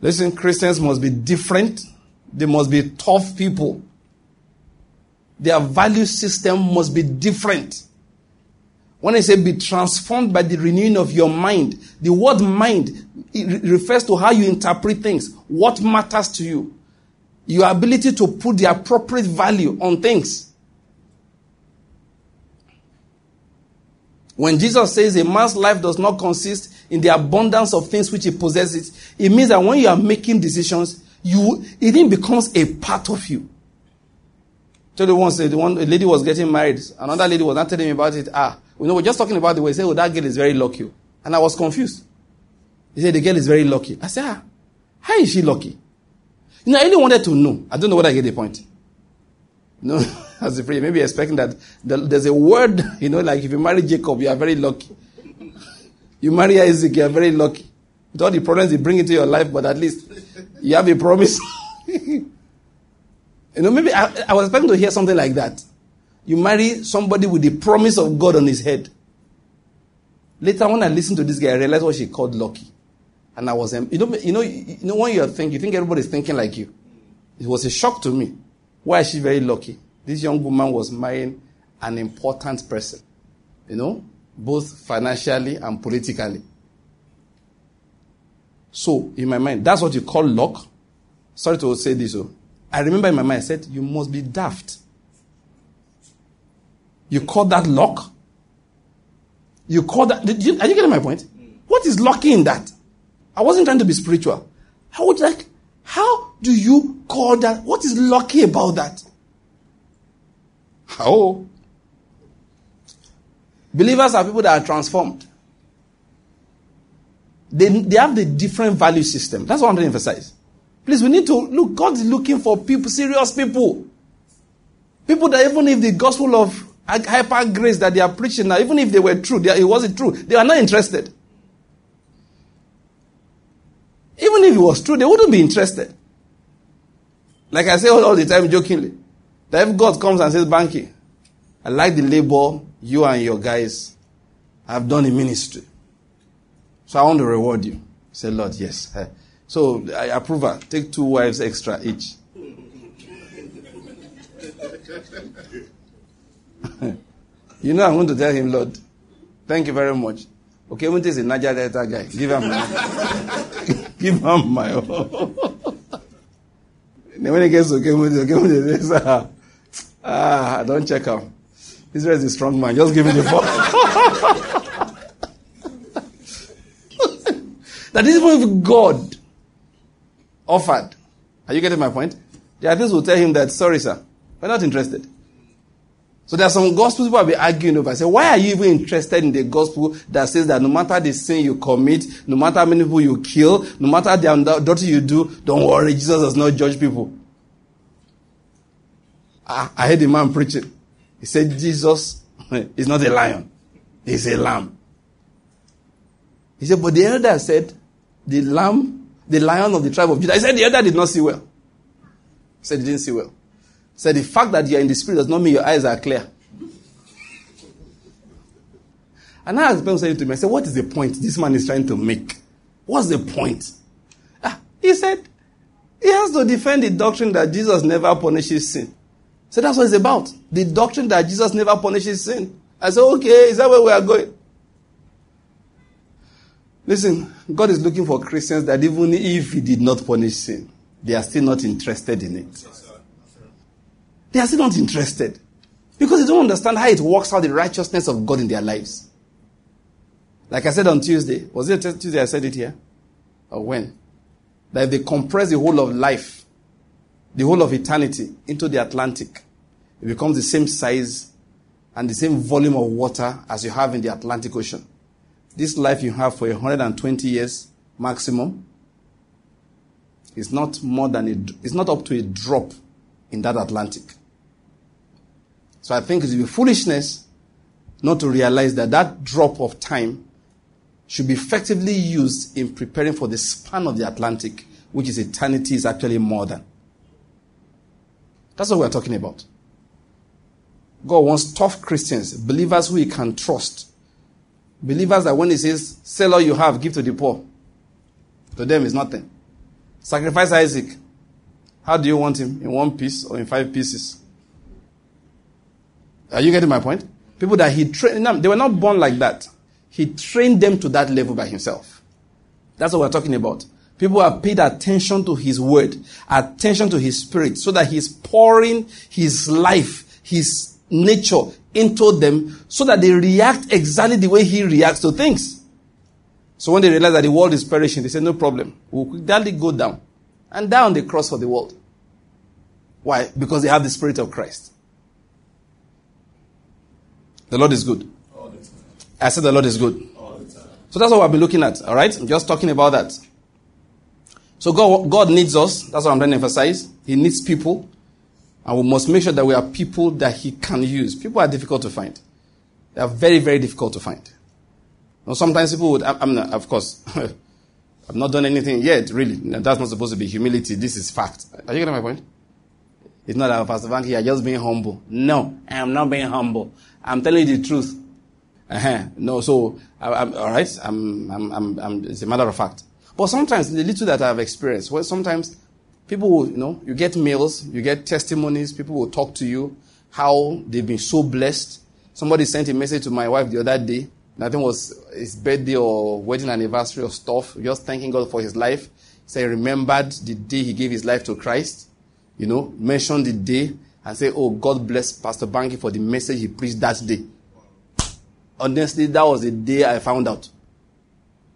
Listen, Christians must be different they must be tough people. Their value system must be different. When I say be transformed by the renewing of your mind, the word mind refers to how you interpret things, what matters to you, your ability to put the appropriate value on things. When Jesus says a man's life does not consist in the abundance of things which he possesses, it means that when you are making decisions, you it then becomes a part of you. Tell the one the one a lady was getting married, another lady was not telling me about it. Ah, you know, we're just talking about the way. Say, oh, that girl is very lucky. And I was confused. He said, the girl is very lucky. I said, ah, how is she lucky? You know, I only wanted to know. I don't know whether I get the point. No, [LAUGHS] as a prayer, maybe expecting that there's a word, [LAUGHS] you know, like if you marry Jacob, you are very lucky. [LAUGHS] You marry Isaac, you are very lucky. With all the problems they bring into your life, but at least you have a promise. you know, maybe I, I was expecting to hear something like that. You marry somebody with the promise of God on his head. Later, when I listened to this guy, I realized what she called lucky. And I was, you know, you know, you know when you think, you think everybody's thinking like you. It was a shock to me. Why is she very lucky? This young woman was marrying an important person, you know, both financially and politically. So, in my mind, that's what you call luck. Sorry to say this. Oh. I remember in my mind, I said, You must be daft. You call that luck? You call that. You, are you getting my point? What is lucky in that? I wasn't trying to be spiritual. I would like, how do you call that? What is lucky about that? How? Believers are people that are transformed. They, they have the different value system. That's what I'm trying to emphasize. Please, we need to look. God is looking for people, serious people. People that even if the gospel of hyper grace that they are preaching now, even if they were true, they, it wasn't true, they are not interested. Even if it was true, they wouldn't be interested. Like I say all, all the time jokingly, that if God comes and says, Banky, I like the labor you and your guys have done in ministry. So I want to reward you. Say, Lord, yes. [LAUGHS] So I approve her. Take two wives extra each. [LAUGHS] [LAUGHS] you know, I'm going to tell him, Lord, thank you very much. Okay, this is a Niger Delta guy, give him my, [LAUGHS] give him my. then [LAUGHS] when he gets to okay, he says, ah, ah, don't check him. This is a strong man. Just give him the phone. that is if God offered. Are you getting my point? The others will tell him that, sorry, sir, we're not interested. So there are some gospel people will be arguing over. I say, why are you even interested in the gospel that says that no matter the sin you commit, no matter how many people you kill, no matter the dirty you do, don't worry, Jesus does not judge people. I, I heard a man preaching. He said, Jesus [LAUGHS] is not a lion, he's a lamb. He said, but the elder said, the lamb, the lion of the tribe of Judah. He said, the elder did not see well. He said, he didn't see well. Said, the fact that you are in the spirit does not mean your eyes are clear. And I asked people saying to me, I said, what is the point this man is trying to make? What's the point? Ah, he said, he has to defend the doctrine that Jesus never punishes sin. So that's what it's about. The doctrine that Jesus never punishes sin. I said, okay, is that where we are going? Listen, God is looking for Christians that even if He did not punish sin, they are still not interested in it. They are still not interested. Because they don't understand how it works out the righteousness of God in their lives. Like I said on Tuesday, was it Tuesday I said it here? Or when? That if they compress the whole of life the whole of eternity into the Atlantic. It becomes the same size and the same volume of water as you have in the Atlantic Ocean. This life you have for 120 years maximum is not more than a, it's not up to a drop in that Atlantic. So I think it would be foolishness not to realize that that drop of time should be effectively used in preparing for the span of the Atlantic, which is eternity is actually more than. That's what we're talking about. God wants tough Christians, believers who he can trust. Believers that when he says, sell all you have, give to the poor. To them is nothing. Sacrifice Isaac. How do you want him? In one piece or in five pieces? Are you getting my point? People that he trained, they were not born like that. He trained them to that level by himself. That's what we're talking about. People have paid attention to his word, attention to his spirit, so that he's pouring his life, his nature into them, so that they react exactly the way he reacts to things. So when they realize that the world is perishing, they say, No problem. We'll quickly go down and die on the cross for the world. Why? Because they have the Spirit of Christ. The Lord is good. I said the Lord is good. So that's what we've been looking at, all right? I'm just talking about that. So God, God needs us. That's what I'm trying to emphasize. He needs people. And we must make sure that we are people that He can use. People are difficult to find. They are very, very difficult to find. Now, sometimes people would, I'm not, of course, [LAUGHS] I've not done anything yet, really. That's not supposed to be humility. This is fact. Are you getting my point? It's not that Pastor Banky, you're just being humble. No, I am not being humble. I'm telling you the truth. Uh-huh. No, so, I, am all right. I'm, I'm, I'm, I'm, it's a matter of fact. But sometimes, the little that I've experienced, well, sometimes people will, you know, you get mails, you get testimonies, people will talk to you, how they've been so blessed. Somebody sent a message to my wife the other day. Nothing was his birthday or wedding anniversary or stuff, just thanking God for his life. He said he remembered the day he gave his life to Christ. You know, mentioned the day and say, Oh, God bless Pastor Banky for the message he preached that day. Honestly, that was the day I found out.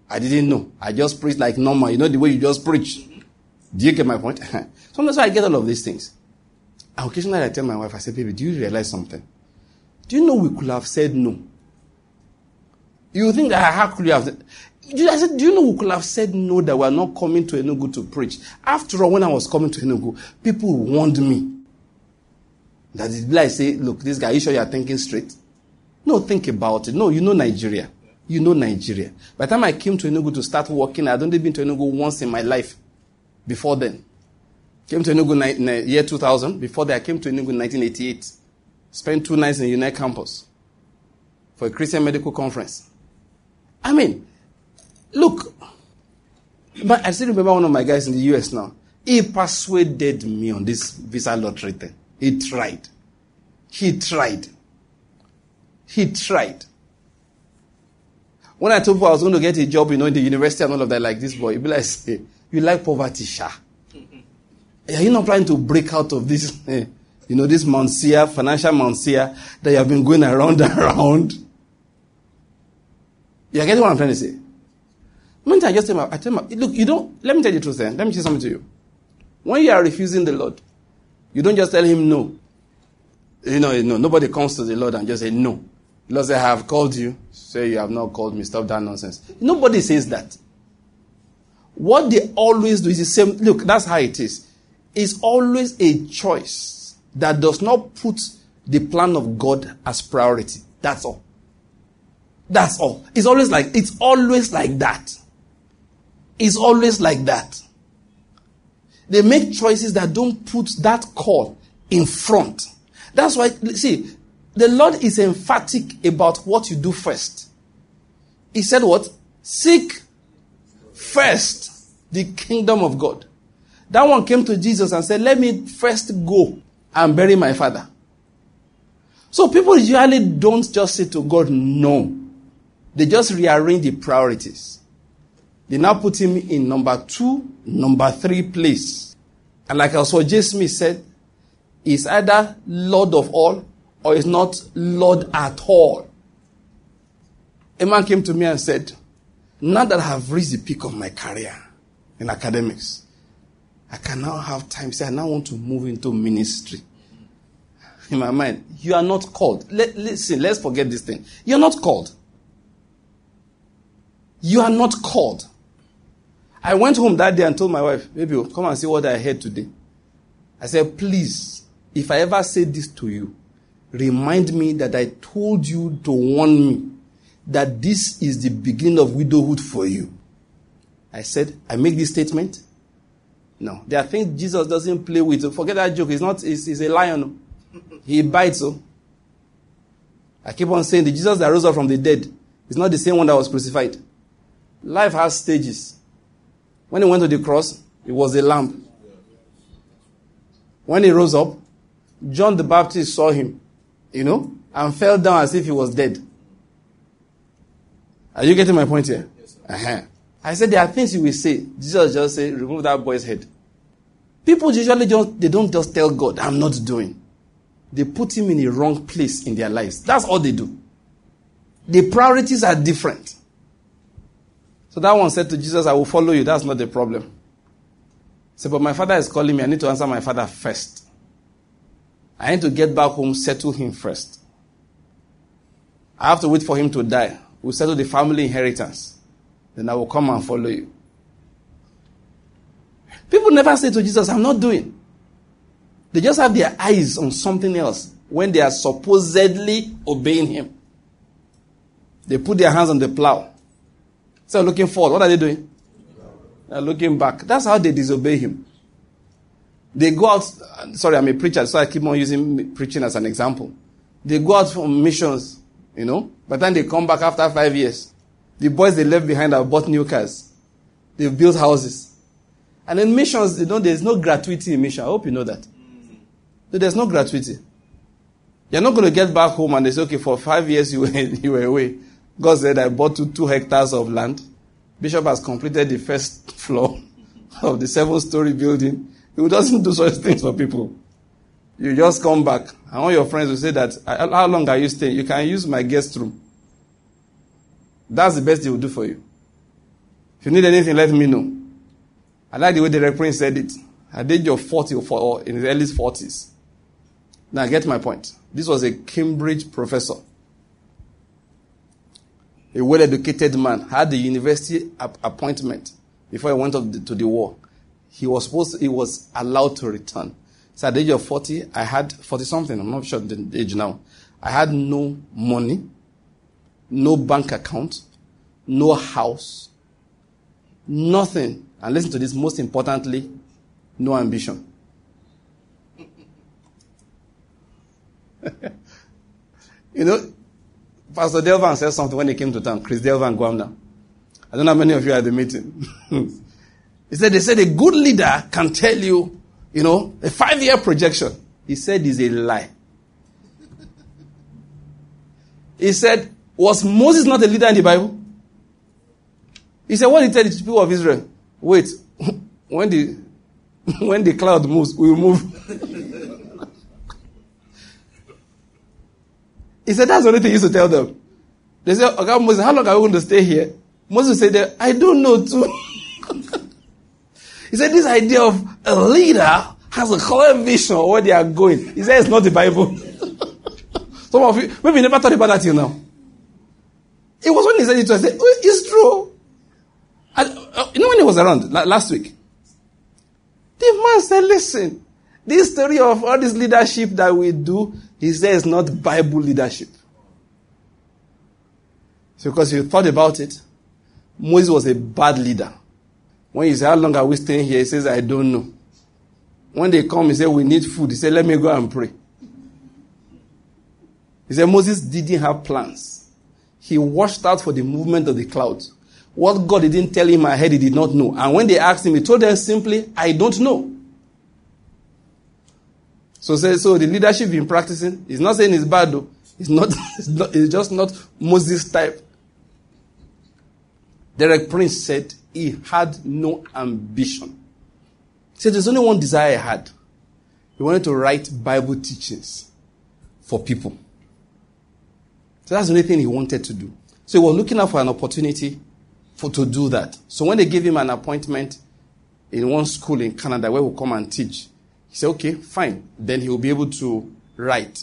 I didn't know. I just preached like normal. You know the way you just preach. Do you get my point? [LAUGHS] Sometimes I get all of these things. And occasionally I tell my wife, I say, baby, do you realize something? Do you know we could have said no? You think that how could you have said, I said, do you know we could have said no that we are not coming to Enugu to preach? After all, when I was coming to Enugu, people warned me. That it like say, look, this guy, you sure you are thinking straight? No, think about it. No, you know Nigeria. You know Nigeria. By the time I came to Enugu to start working, I'd only been to Enugu once in my life. Before then. Came to Enugu in year 2000. Before that, I came to Enugu in 1988. Spent two nights in the United campus for a Christian medical conference. I mean, look, but I still remember one of my guys in the US now. He persuaded me on this visa lottery thing. He tried. He tried. He tried. When I told people I was going to get a job, you know, in the university and all of that, like this boy, he'd be like, say, you like poverty, Sha. [LAUGHS] Are you not trying to break out of this, eh, [LAUGHS] you know, this Monsieur, financial Monsieur that you have been going around [LAUGHS] and around? You are getting what I'm trying to say? When I just tell my, I tell my, look, you don't, let me tell you the truth then. Let me say something to you. When you are refusing the Lord, you don't just tell him no. You know, no, nobody comes to the Lord and just say no. The Lord say, I have called you. Say you have not called me. Stop that nonsense. Nobody says that. What they always do is the same. Look, that's how it is. It's always a choice that does not put the plan of God as priority. That's all. That's all. It's always like, it's always like that. It's always like that. They make choices that don't put that call in front. That's why, see, the Lord is emphatic about what you do first. He said what? Seek first the kingdom of God. That one came to Jesus and said, Let me first go and bury my father. So people usually don't just say to God, no. They just rearrange the priorities. They now put him in number two, number three place. And like also J. Smith said, is either Lord of all or is not Lord at all. A man came to me and said, Now that I have reached the peak of my career in academics, I can now have time. Say, I now want to move into ministry. In my mind, you are not called. Let, listen, let's forget this thing. You're not called. You are not called. I went home that day and told my wife, Baby, oh, come and see what I heard today. I said, Please, if I ever say this to you, remind me that I told you to warn me that this is the beginning of widowhood for you. I said, I make this statement. No, there are things Jesus doesn't play with. Forget that joke. He's not, he's, he's a lion. He bites. So. Oh. I keep on saying the Jesus that rose up from the dead is not the same one that was crucified. Life has stages. When he went to the cross, it was a lamb. When he rose up, John the Baptist saw him, you know, and fell down as if he was dead. Are you getting my point here? Yes, uh-huh. I said there are things you will say. Jesus just say, remove that boy's head. People usually just they don't just tell God, I'm not doing. They put him in a wrong place in their lives. That's all they do. The priorities are different. So that one said to Jesus, I will follow you. That's not the problem. Say, but my father is calling me. I need to answer my father first. I need to get back home, settle him first. I have to wait for him to die. We'll settle the family inheritance. then I will come and follow you. People never say to Jesus, I'm not doing. They just have their eyes on something else when they are supposedly obeying him. They put their hands on the plow. So looking forward. What are they doing? They're looking back. That's how they disobey him. They go out, sorry, I'm a preacher, so I keep on using preaching as an example. They go out for missions, you know, but then they come back after five years. The boys they left behind have bought new cars. They've built houses. And in missions, you know, there's no gratuity in mission. I hope you know that. So there's no gratuity. You're not going to get back home and they say, okay, for five years you were, [LAUGHS] you were away. God said, I bought you two hectares of land. Bishop has completed the first floor [LAUGHS] of the seven story building. He doesn't do such things for people. You just come back, and all your friends will say that, How long are you staying? You can use my guest room. That's the best he will do for you. If you need anything, let me know. I like the way the referee said it. At the age of 40 or in his early 40s. Now, get my point. This was a Cambridge professor. A well educated man, had the university appointment before he went up to the war he was supposed he was allowed to return. So at the age of 40, I had 40 something, I'm not sure the age now. I had no money, no bank account, no house, nothing. And listen to this, most importantly, no ambition. [LAUGHS] you know, Pastor Delvan said something when he came to town, Chris Delvan Gwamna. I don't know how many of you are at the meeting. [LAUGHS] He said, they said a good leader can tell you, you know, a five year projection. He said is a lie. He said, was Moses not a leader in the Bible? He said, what did he tell the people of Israel? Wait, [LAUGHS] when the, [LAUGHS] when the cloud moves, we will move. He said, that's the only thing he used to tell them. They said, okay, Moses, how long are we going to stay here? Moses said, I don't know too. [LAUGHS] He said this idea of a leader has a clear vision of where they are going. He said it's not the Bible. [LAUGHS] Some of you, maybe you never thought about that till now. It was when he said it to us, said, oh, it's true. uh, you know when he was around last week? The man said, listen, this story of all this leadership that we do, he says not Bible leadership. So because you thought about it, Moses was a bad leader. When you say, How long are we staying here? He says, I don't know. When they come, he said, We need food. He said, Let me go and pray. He said, Moses didn't have plans. He watched out for the movement of the clouds. What God didn't tell him ahead, he did not know. And when they asked him, he told them simply, I don't know. So, say so the leadership in practicing, he's not saying it's bad though. It's not, [LAUGHS] it's, not, it's just not Moses type. Derek Prince said, he had no ambition. He said there's only one desire he had. He wanted to write Bible teachings for people. So that's the only thing he wanted to do. So he was looking out for an opportunity for to do that. So when they gave him an appointment in one school in Canada where he'll come and teach, he said, okay, fine. Then he will be able to write.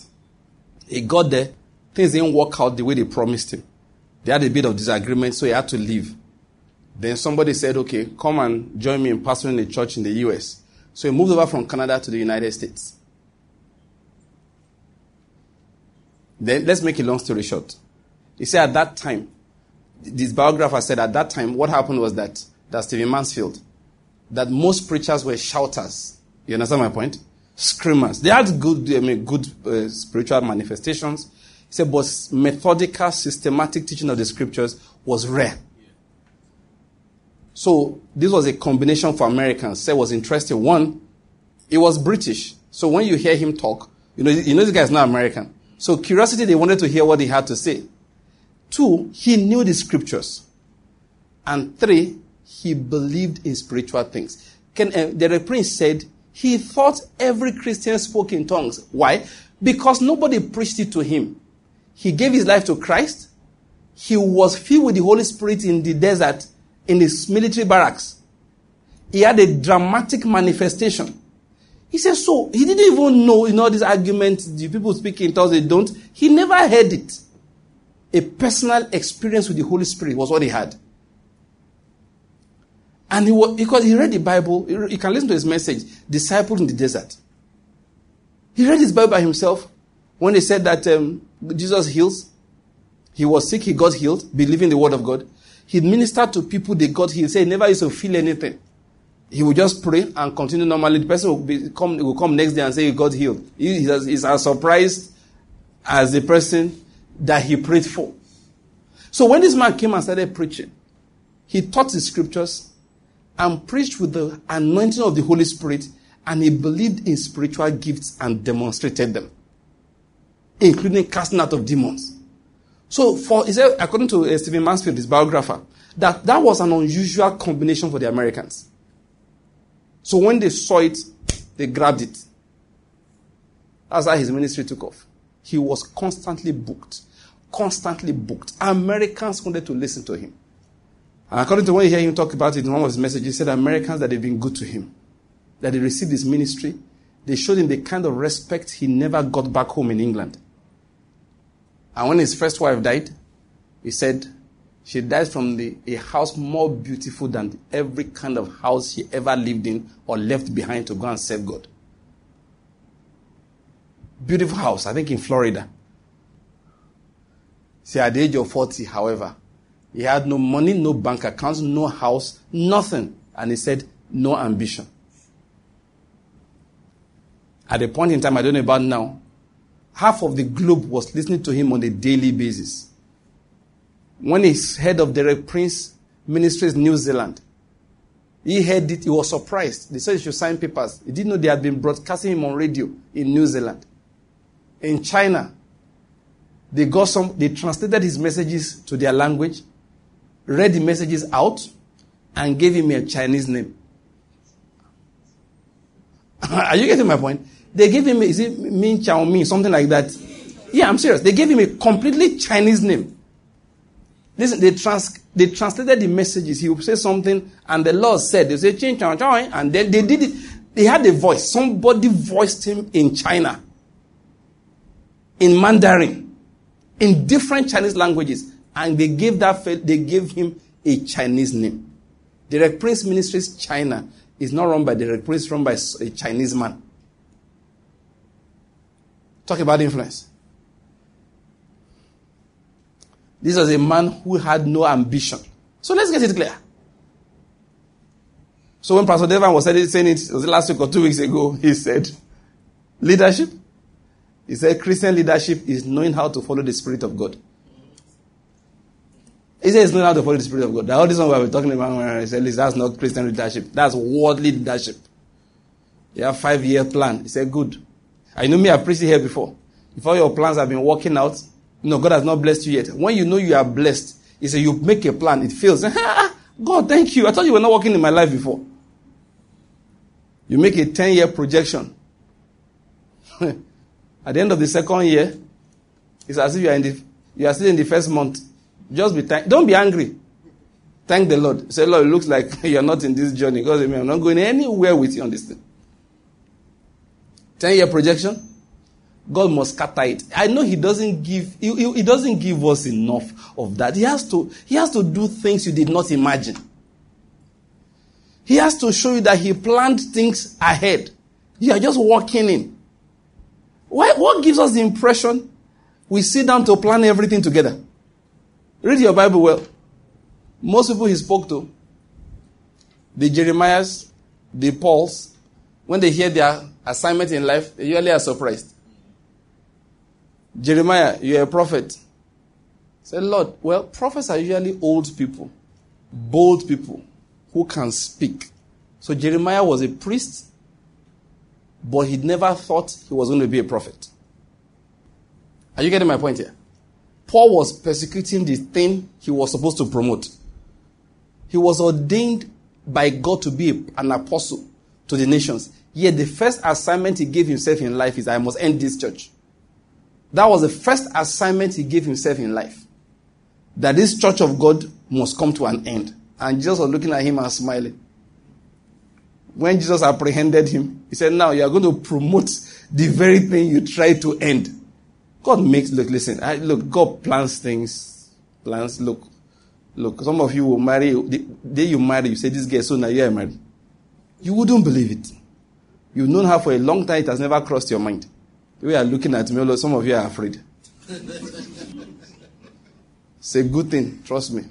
He got there. Things didn't work out the way they promised him. They had a bit of disagreement, so he had to leave. Then somebody said, okay, come and join me in pastoring a church in the US. So he moved over from Canada to the United States. Then let's make a long story short. He said at that time, this biographer said at that time, what happened was that, that Stephen Mansfield, that most preachers were shouters. You understand my point? Screamers. They had good, I mean, good uh, spiritual manifestations. He said, but methodical, systematic teaching of the scriptures was rare. So this was a combination for Americans. Say was interesting. One, it was British. So when you hear him talk, you know, you know this guy is not American. So curiosity, they wanted to hear what he had to say. Two, he knew the scriptures. And three, he believed in spiritual things. Can, uh, the prince said he thought every Christian spoke in tongues. Why? Because nobody preached it to him. He gave his life to Christ. He was filled with the Holy Spirit in the desert in his military barracks. He had a dramatic manifestation. He said, so he didn't even know in all these arguments, the people speak in tongues, they don't. He never heard it. A personal experience with the Holy Spirit was what he had. And he was, because he read the Bible, you can listen to his message, Disciple in the Desert. He read his Bible by himself when he said that um, Jesus heals. He was sick, he got healed, believing the word of God. He ministered to people, they got healed. Say, he never used to feel anything. He would just pray and continue normally. The person will, be, come, will come next day and say he got healed. He, he's as surprised as the person that he prayed for. So when this man came and started preaching, he taught the scriptures and preached with the anointing of the Holy Spirit, and he believed in spiritual gifts and demonstrated them, including casting out of demons. So, for he said, according to uh, Stephen Mansfield, his biographer, that that was an unusual combination for the Americans. So when they saw it, they grabbed it. That's how his ministry took off. He was constantly booked, constantly booked. Americans wanted to listen to him. And according to when you hear him talk about it in one of his messages, he said Americans that they've been good to him, that they received his ministry, they showed him the kind of respect he never got back home in England. And when his first wife died, he said she died from the, a house more beautiful than every kind of house she ever lived in or left behind to go and serve God. Beautiful house, I think in Florida. See, at the age of 40, however, he had no money, no bank accounts, no house, nothing. And he said, no ambition. At a point in time, I don't know about now, half of the globe was listening to him on a daily basis. When he's head of Derek Prince Ministries New Zealand, he heard it, he was surprised. They said he should sign papers. He didn't know they had been broadcasting him on radio in New Zealand. In China, they got some, they translated his messages to their language read the messages out, and gave him a Chinese name. [LAUGHS] Are you getting my point? They gave him, is it Min Chao Min, something like that? Yeah, I'm serious. They gave him a completely Chinese name. Listen, they, trans, they translated the messages. He would say something, and the Lord said, they say, Chin Chao Chao, and then they did it. They had a voice. Somebody voiced him in China, in Mandarin, in different Chinese languages and they gave that they gave him a Chinese name. Derek Prince Ministries China is not run by Derek Prince, run by a Chinese man. Talk about influence. This was a man who had no ambition. So let's get it clear. So when Pastor Delvan was saying it, it was last week or two weeks ago, he said, leadership. He said Christian leadership is knowing how to follow the Spirit of God. He says it's not to follow the Spirit of God. All this one we were talking about, he said, that's not Christian leadership. That's worldly leadership. You have five year plan. He said, good. I know me, I preached here before. Before your plans have been working out, know, God has not blessed you yet. When you know you are blessed, he said, you make a plan, it fails. [LAUGHS] God, thank you. I thought you were not working in my life before. You make a 10 year projection. [LAUGHS] At the end of the second year, it's as if you are, in the, you are still in the first month. Just be thank. Don't be angry. Thank the Lord. Say, Lord, it looks like [LAUGHS] you're not in this journey because I'm not going anywhere with you on this thing. Ten year projection. God must scatter it. I know He doesn't give. He, he doesn't give us enough of that. He has to. He has to do things you did not imagine. He has to show you that He planned things ahead. You are just walking in. Why, what gives us the impression we sit down to plan everything together? Read your Bible well. Most people he spoke to, the Jeremiahs, the Pauls, when they hear their assignment in life, they usually are surprised. Jeremiah, you're a prophet. Say, Lord, well, prophets are usually old people, bold people who can speak. So Jeremiah was a priest, but he never thought he was going to be a prophet. Are you getting my point here? Paul was persecuting the thing he was supposed to promote. He was ordained by God to be an apostle to the nations. Yet the first assignment he gave himself in life is I must end this church. That was the first assignment he gave himself in life. That this church of God must come to an end. And Jesus was looking at him and smiling. When Jesus apprehended him, he said, Now you are going to promote the very thing you tried to end. God makes, look, listen, I, look, God plans things, plans, look, Look, some of you will marry, the day you marry, you say, This girl, so now you are married. You wouldn't believe it. You've known her for a long time, it has never crossed your mind. You are looking at me, some of you are afraid. [LAUGHS] it's a good thing, trust me.